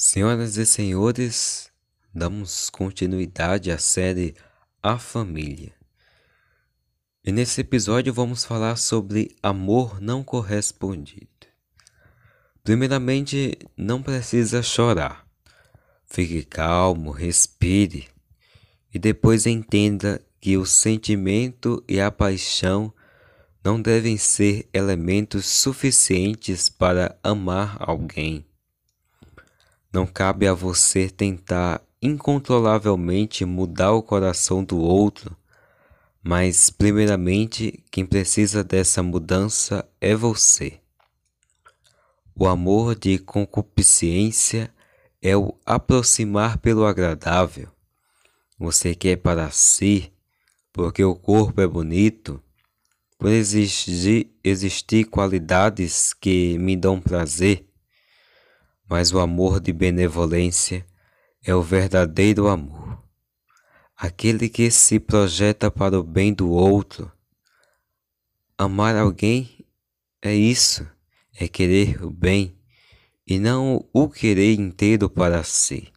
Senhoras e senhores, damos continuidade à série A Família. E nesse episódio vamos falar sobre amor não correspondido. Primeiramente, não precisa chorar. Fique calmo, respire e depois entenda que o sentimento e a paixão não devem ser elementos suficientes para amar alguém. Não cabe a você tentar incontrolavelmente mudar o coração do outro, mas, primeiramente, quem precisa dessa mudança é você. O amor de concupiscência é o aproximar pelo agradável. Você quer para si, porque o corpo é bonito, por existir, existir qualidades que me dão prazer mas o amor de benevolência é o verdadeiro amor, aquele que se projeta para o bem do outro. Amar alguém é isso, é querer o bem e não o querer inteiro para si.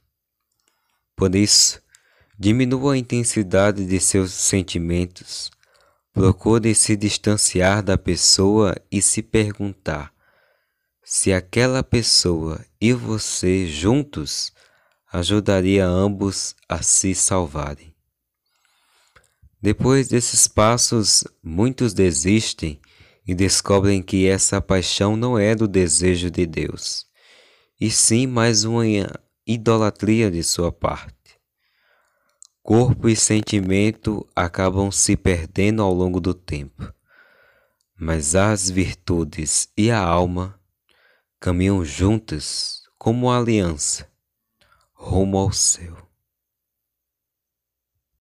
Por isso, diminua a intensidade de seus sentimentos, procure se distanciar da pessoa e se perguntar se aquela pessoa e você juntos ajudaria ambos a se salvarem. Depois desses passos, muitos desistem e descobrem que essa paixão não é do desejo de Deus, e sim mais uma idolatria de sua parte. Corpo e sentimento acabam se perdendo ao longo do tempo, mas as virtudes e a alma caminham juntas como uma aliança rumo ao céu.